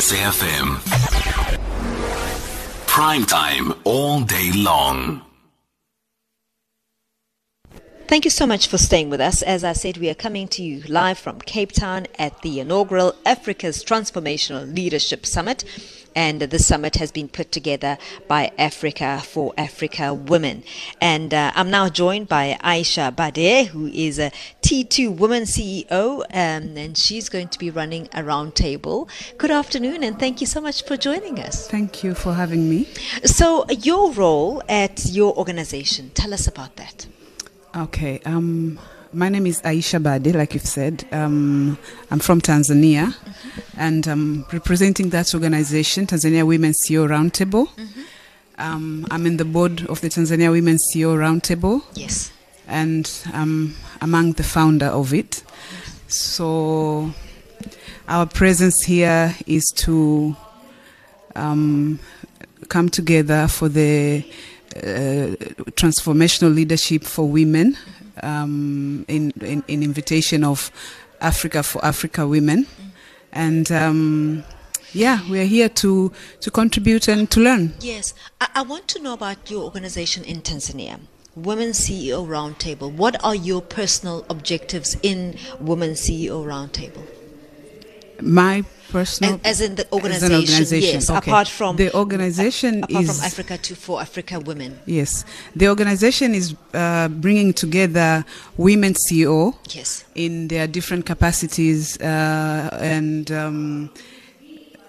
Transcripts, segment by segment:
SAFM. Prime time all day long. Thank you so much for staying with us. As I said, we are coming to you live from Cape Town at the inaugural Africa's Transformational Leadership Summit. And this summit has been put together by Africa for Africa Women. And uh, I'm now joined by Aisha Bade, who is a T2 Woman CEO, um, and she's going to be running a roundtable. Good afternoon, and thank you so much for joining us. Thank you for having me. So, your role at your organization, tell us about that. Okay. Um, my name is Aisha Bade, like you've said. Um, I'm from Tanzania, mm-hmm. and I'm representing that organization, Tanzania Women CEO Roundtable. Mm-hmm. Um, I'm in the board of the Tanzania Women CEO Roundtable. Yes. And I'm among the founder of it. So our presence here is to um, come together for the transformational leadership for women um, in, in, in, invitation of Africa for Africa Women. And um, yeah, we are here to, to contribute and to learn. Yes. I, I want to know about your organization in Tanzania. Women CEO Roundtable. What are your personal objectives in Women CEO Roundtable? My personal as, as in the organization, organization. yes okay. apart from the organization apart is from africa to for africa women yes the organization is uh, bringing together women ceo yes in their different capacities uh, and um,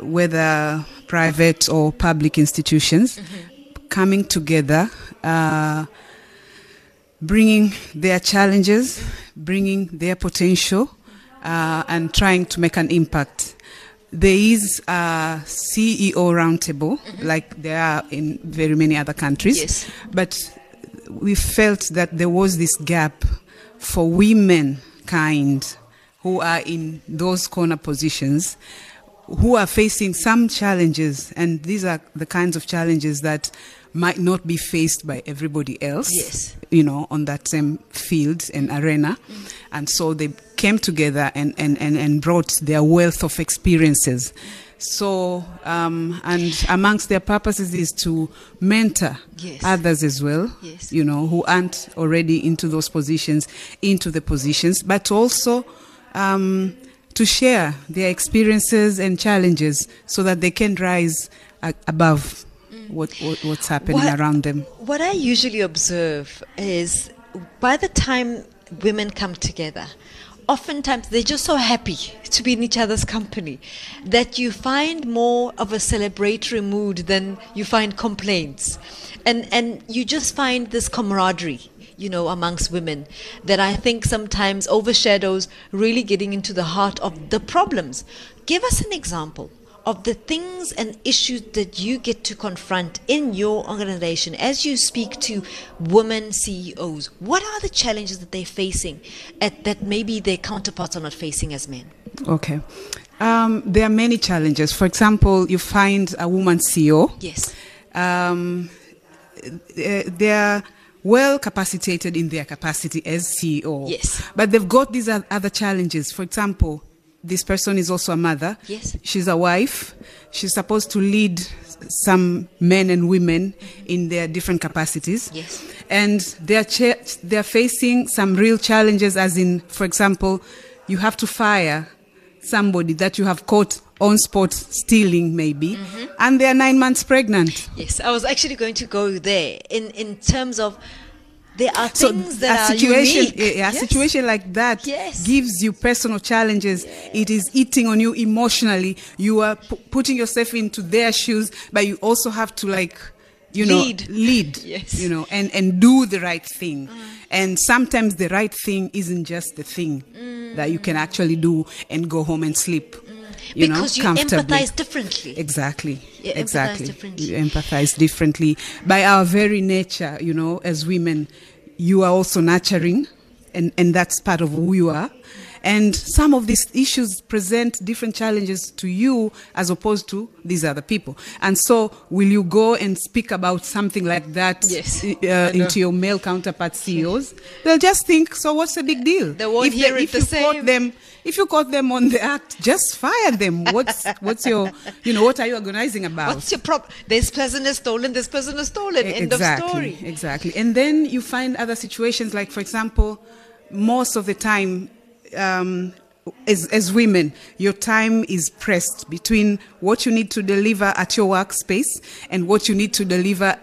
whether private or public institutions mm-hmm. coming together uh, bringing their challenges bringing their potential uh, and trying to make an impact there is a CEO roundtable, mm-hmm. like there are in very many other countries. Yes. But we felt that there was this gap for women kind who are in those corner positions who are facing some challenges and these are the kinds of challenges that might not be faced by everybody else yes you know on that same field and arena mm. and so they came together and, and, and, and brought their wealth of experiences so um, and amongst their purposes is to mentor yes. others as well yes. you know who aren't already into those positions into the positions but also um, to share their experiences and challenges so that they can rise uh, above mm. what, what, what's happening what, around them. What I usually observe is by the time women come together, oftentimes they're just so happy to be in each other's company that you find more of a celebratory mood than you find complaints. And, and you just find this camaraderie you know, amongst women that I think sometimes overshadows really getting into the heart of the problems. Give us an example of the things and issues that you get to confront in your organization as you speak to women CEOs. What are the challenges that they're facing at, that maybe their counterparts are not facing as men? Okay. Um, there are many challenges. For example, you find a woman CEO. Yes. Um, there well capacitated in their capacity as CEO. Yes. But they've got these other challenges. For example, this person is also a mother. Yes. She's a wife. She's supposed to lead some men and women in their different capacities. Yes. And they're cha- they're facing some real challenges as in for example, you have to fire somebody that you have caught on spot stealing maybe mm-hmm. and they're 9 months pregnant. Yes, I was actually going to go there in in terms of there are things so that a situation, are unique. A, a yes. situation like that yes. gives you personal challenges. Yes. It is eating on you emotionally. You are p- putting yourself into their shoes, but you also have to like, you lead. know, lead. yes. You know, and and do the right thing. Mm. And sometimes the right thing isn't just the thing mm. that you can actually do and go home and sleep. Mm you because know, you empathize differently. Exactly. You exactly. Differently. You empathize differently. By our very nature, you know, as women, you are also nurturing, and, and that's part of who you are. And some of these issues present different challenges to you as opposed to these other people. And so, will you go and speak about something like that Yes, uh, into your male counterpart CEOs? They'll just think, so what's the big deal? They won't if hear it if the you same. Caught them, if you caught them on the act, just fire them. What's what's your you know what are you organizing about? What's your problem? This person is stolen. This person is stolen. E- End exactly, of story. Exactly. And then you find other situations, like, for example, most of the time, um, as, as women, your time is pressed between what you need to deliver at your workspace and what you need to deliver.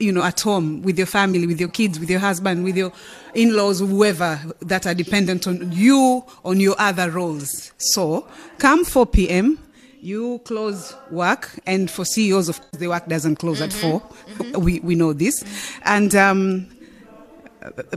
You know, at home with your family, with your kids, with your husband, with your in-laws, whoever that are dependent on you, on your other roles. So, come 4 p.m., you close work, and for CEOs, of course, the work doesn't close at 4 We we know this, and um,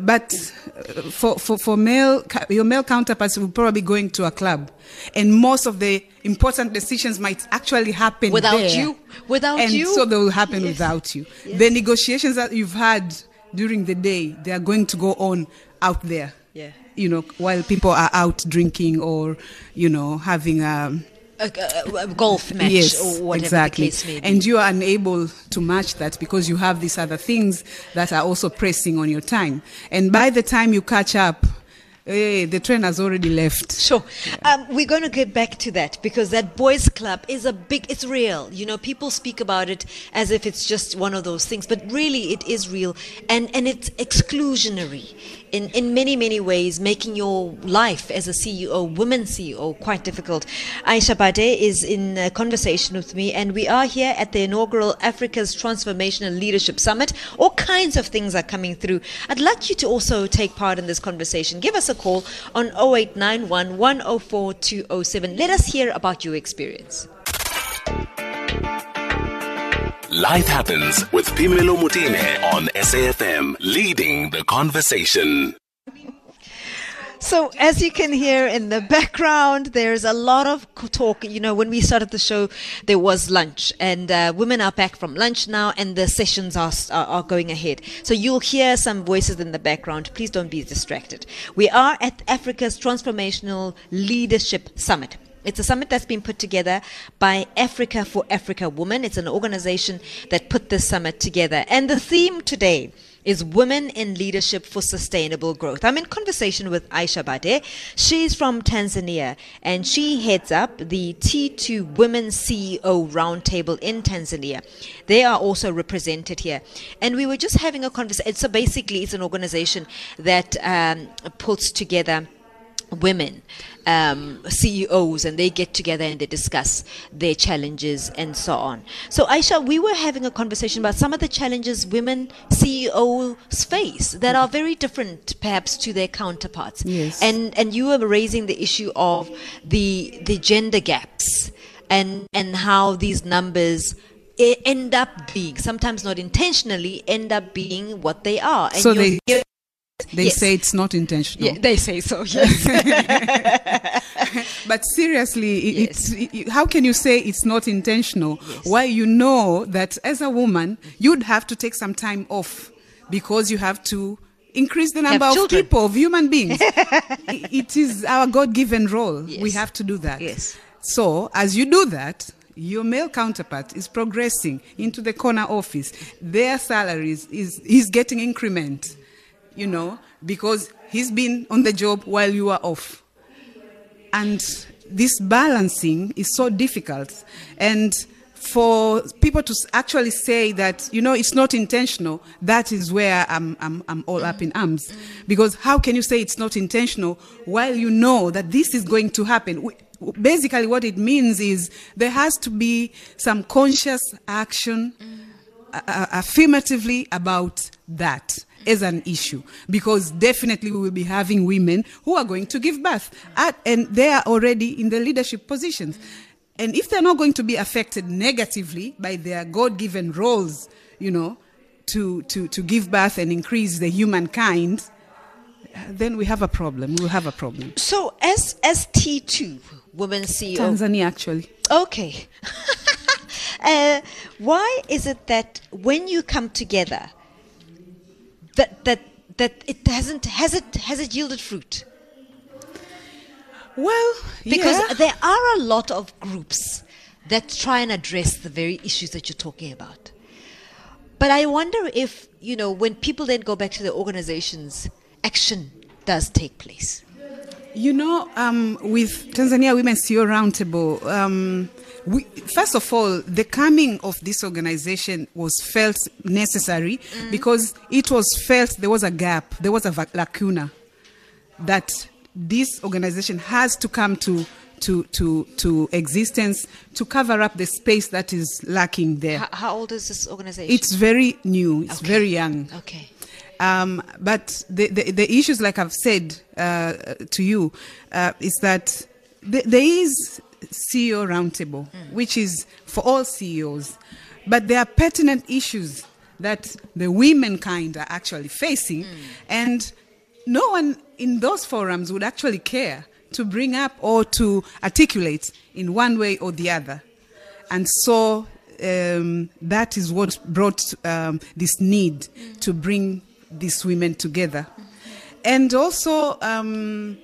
but uh, for, for, for male, your male counterparts will probably going to a club, and most of the important decisions might actually happen Without there. you. Without and you. so they will happen Yes. without you. The negotiations that you've had during the day, they are going to go on out there. Yeah. You know, while people are out drinking or, you know, having um, A, a- a golf match yes, or whatever exactly. the case may be. And you are unable to match that because you have these other things that are also pressing on your time. And by the time you catch up, eh, the train has already left. Sure. Um, we're going to get back to that because that boys' club is a big, it's real. You know, people speak about it as if it's just one of those things, but really it is real and, and it's exclusionary in, in many, many ways, making your life as a CEO, woman CEO, quite difficult. Aisha Bade is in a conversation with me, and we are here at the inaugural Africa's Transformational Leadership Summit. All kinds of things are coming through. I'd like you to also take part in this conversation. Give us a call on 0891 104 207. Let us hear about your experience. Life happens with Pimelo Mutine on SAFM, leading the conversation. So, as you can hear in the background, there's a lot of talk. You know, when we started the show, there was lunch, and uh, women are back from lunch now, and the sessions are, are are going ahead. So you'll hear some voices in the background. Please don't be distracted. We are at Africa's Transformational Leadership Summit. It's a summit that's been put together by Africa for Africa Women. It's an organization that put this summit together. And the theme today is Women in Leadership for Sustainable Growth. I'm in conversation with Aisha Bade. She's from Tanzania and she heads up the T2 Women CEO Roundtable in Tanzania. They are also represented here. And we were just having a conversation. So basically, it's an organization that um, puts together women um, CEOs and they get together and they discuss their challenges and so on. So Aisha, we were having a conversation about some of the challenges women CEOs face that are very different perhaps to their counterparts. Yes. And and you were raising the issue of the the gender gaps and and how these numbers e- end up being sometimes not intentionally end up being what they are and So you're- they they Yes. say it's not intentional. yeah, they say so yes But seriously, Yes. it's, i- how can you say it's not intentional Why you know that as a woman you'd have to take some time off because you have to increase the number of people, of human beings? It is our God-given role. We have to do that. Yes. So as you do that, your male counterpart is progressing into the corner office. Their salaries is he's getting increment, you know, because he's been on the job while you are off. And this balancing is so difficult. And for people to actually say that you know it's not intentional that is where i'm, I'm, I'm all up in arms. Because how can you say it's not intentional while you know that this is going to happen? Basically what it means is there has to be some conscious action affirmatively about that as an issue because definitely we will be having women who are going to give birth at, and they are already in the leadership positions. And if they're not going to be affected negatively by their god-given roles you know to, to, to give birth and increase the humankind then we have a problem. We'll have a problem. So, as as T two women CEO, tanzania actually. Okay. uh, why is it that when you come together, that that that it hasn't has it has it yielded fruit? Well, Because yeah. there are a lot of groups that try and address the very issues that you're talking about. But I wonder if, you know, when people then go back to their organizations, action does take place. You know, um, with Tanzania Women CEO Roundtable, um, we, first of all, the coming of this organization was felt necessary because it was felt there was a gap, there was a vac- lacuna that this organization has to come to to to to existence to cover up the space that is lacking there. How, how old is this organization? It's very new. It's Okay. very young. okay. Um, but the, the, the issues, like I've said uh, to you, uh, is that th- there is CEO roundtable, which is for all CEOs, but there are pertinent issues that the women kind are actually facing, and no one in those forums would actually care to bring up or to articulate in one way or the other. And so um, that is what brought um, this need to bring these women together. And also um,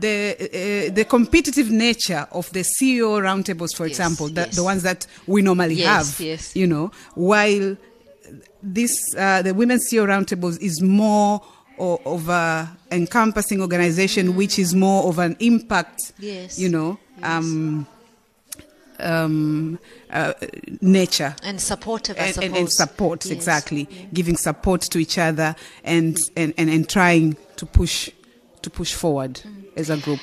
the, uh, the competitive nature of the CEO roundtables, for Yes, example, the, yes. the ones that we normally Yes, have, yes. you know, while this uh, the women's CEO roundtables is more of a encompassing organization, which is more of an impact, Yes, you know, um, um, uh, nature And supportive, I and, and, and support Yes. exactly giving support to each other and, and, and, and trying to push to push forward Mm. As a group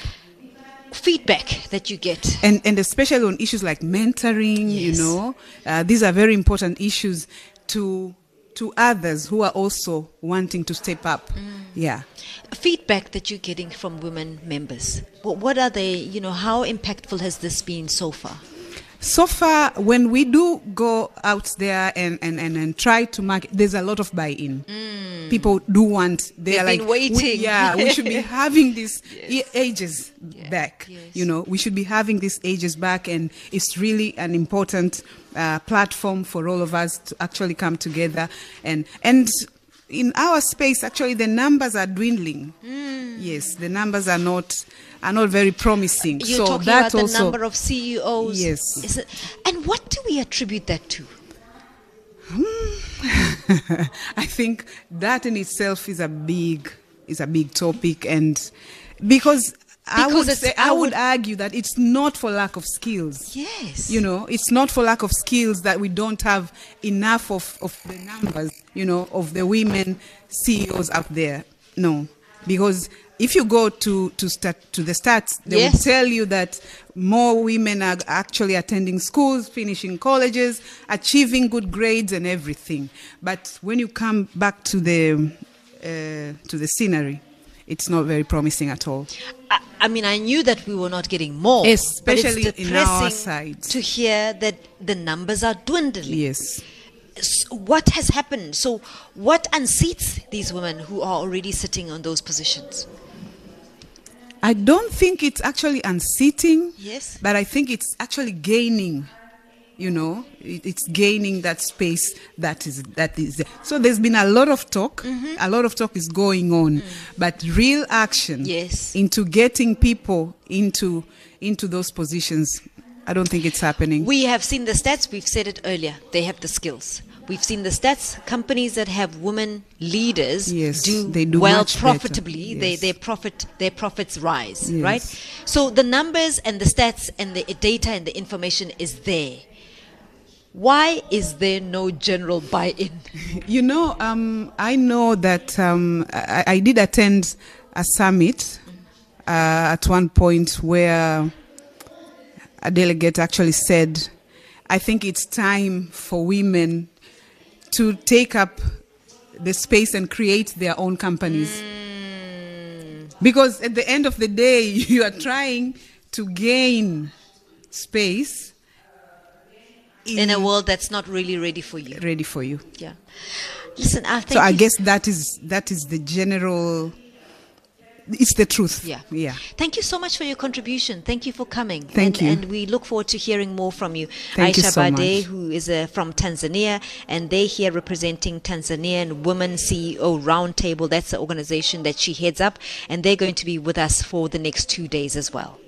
Feedback that you get. and and especially on issues like mentoring you know uh, these are very important issues to to others who are also wanting to step up Mm. yeah Feedback that you're getting from women members. What, what are they, you know, how impactful has this been so far? So far when we do go out there and, and, and, and try to market there's a lot of buy-in people do want they Mm. They've like waiting. we, yeah we should be having these Yes. ages Yeah. back Yes. you know we should be having these ages back and it's really an important uh, platform for all of us to actually come together and and in our space actually the numbers are dwindling Mm. yes the numbers are not are not very promising You're so talking about the also number of CEOs. Yes. It, and what do we attribute that to? I think that in itself is a big is a big topic, and because, I would say I would argue that it's not for lack of skills. Yes. You know, it's not for lack of skills that we don't have enough of, of the numbers, you know, of the women CEOs out there. No, because if you go to to start to the stats, they will tell you that more women are actually attending schools, finishing colleges, achieving good grades and everything. But when you come back to the uh, to the scenery, it's not very promising at all. I, I mean, I knew that we were not getting more. Especially in our side. To hear that the numbers are dwindling. Yes. S- What has happened? So, what unseats these women who are already sitting on those positions? I don't think it's actually unseating. Yes. But I think it's actually gaining. You know, it, it's gaining that space that is that is there. So there's been a lot of talk. Mm-hmm. A lot of talk is going on, but real action Mm. Yes. into getting people into into those positions, I don't think it's happening. We have seen the stats, we've said it earlier, they have the skills. We've seen the stats. Companies that have women leaders Yes, do, they do well profitably. They, their profit their profits rise, Yes. right? So the numbers and the stats and the data and the information is there. Why is there no general buy-in? You know, um, I know that um, I, I did attend a summit uh, at one point where a delegate actually said, I think it's time for women to take up the space and create their own companies. Because at the end of the day, you are trying to gain space in a world that's not really ready for you. ready for you. Yeah. Listen, I think so I guess that is that is the general it's the truth. Yeah. Yeah. Thank you so much for your contribution. Thank you for coming. Thank and, you. And we look forward to hearing more from you. Thank you Aisha so Bade, much. who is uh, from Tanzania, and they're here representing Tanzanian Women CEO Roundtable. That's the organization that she heads up, and they're going to be with us for the next two days as well.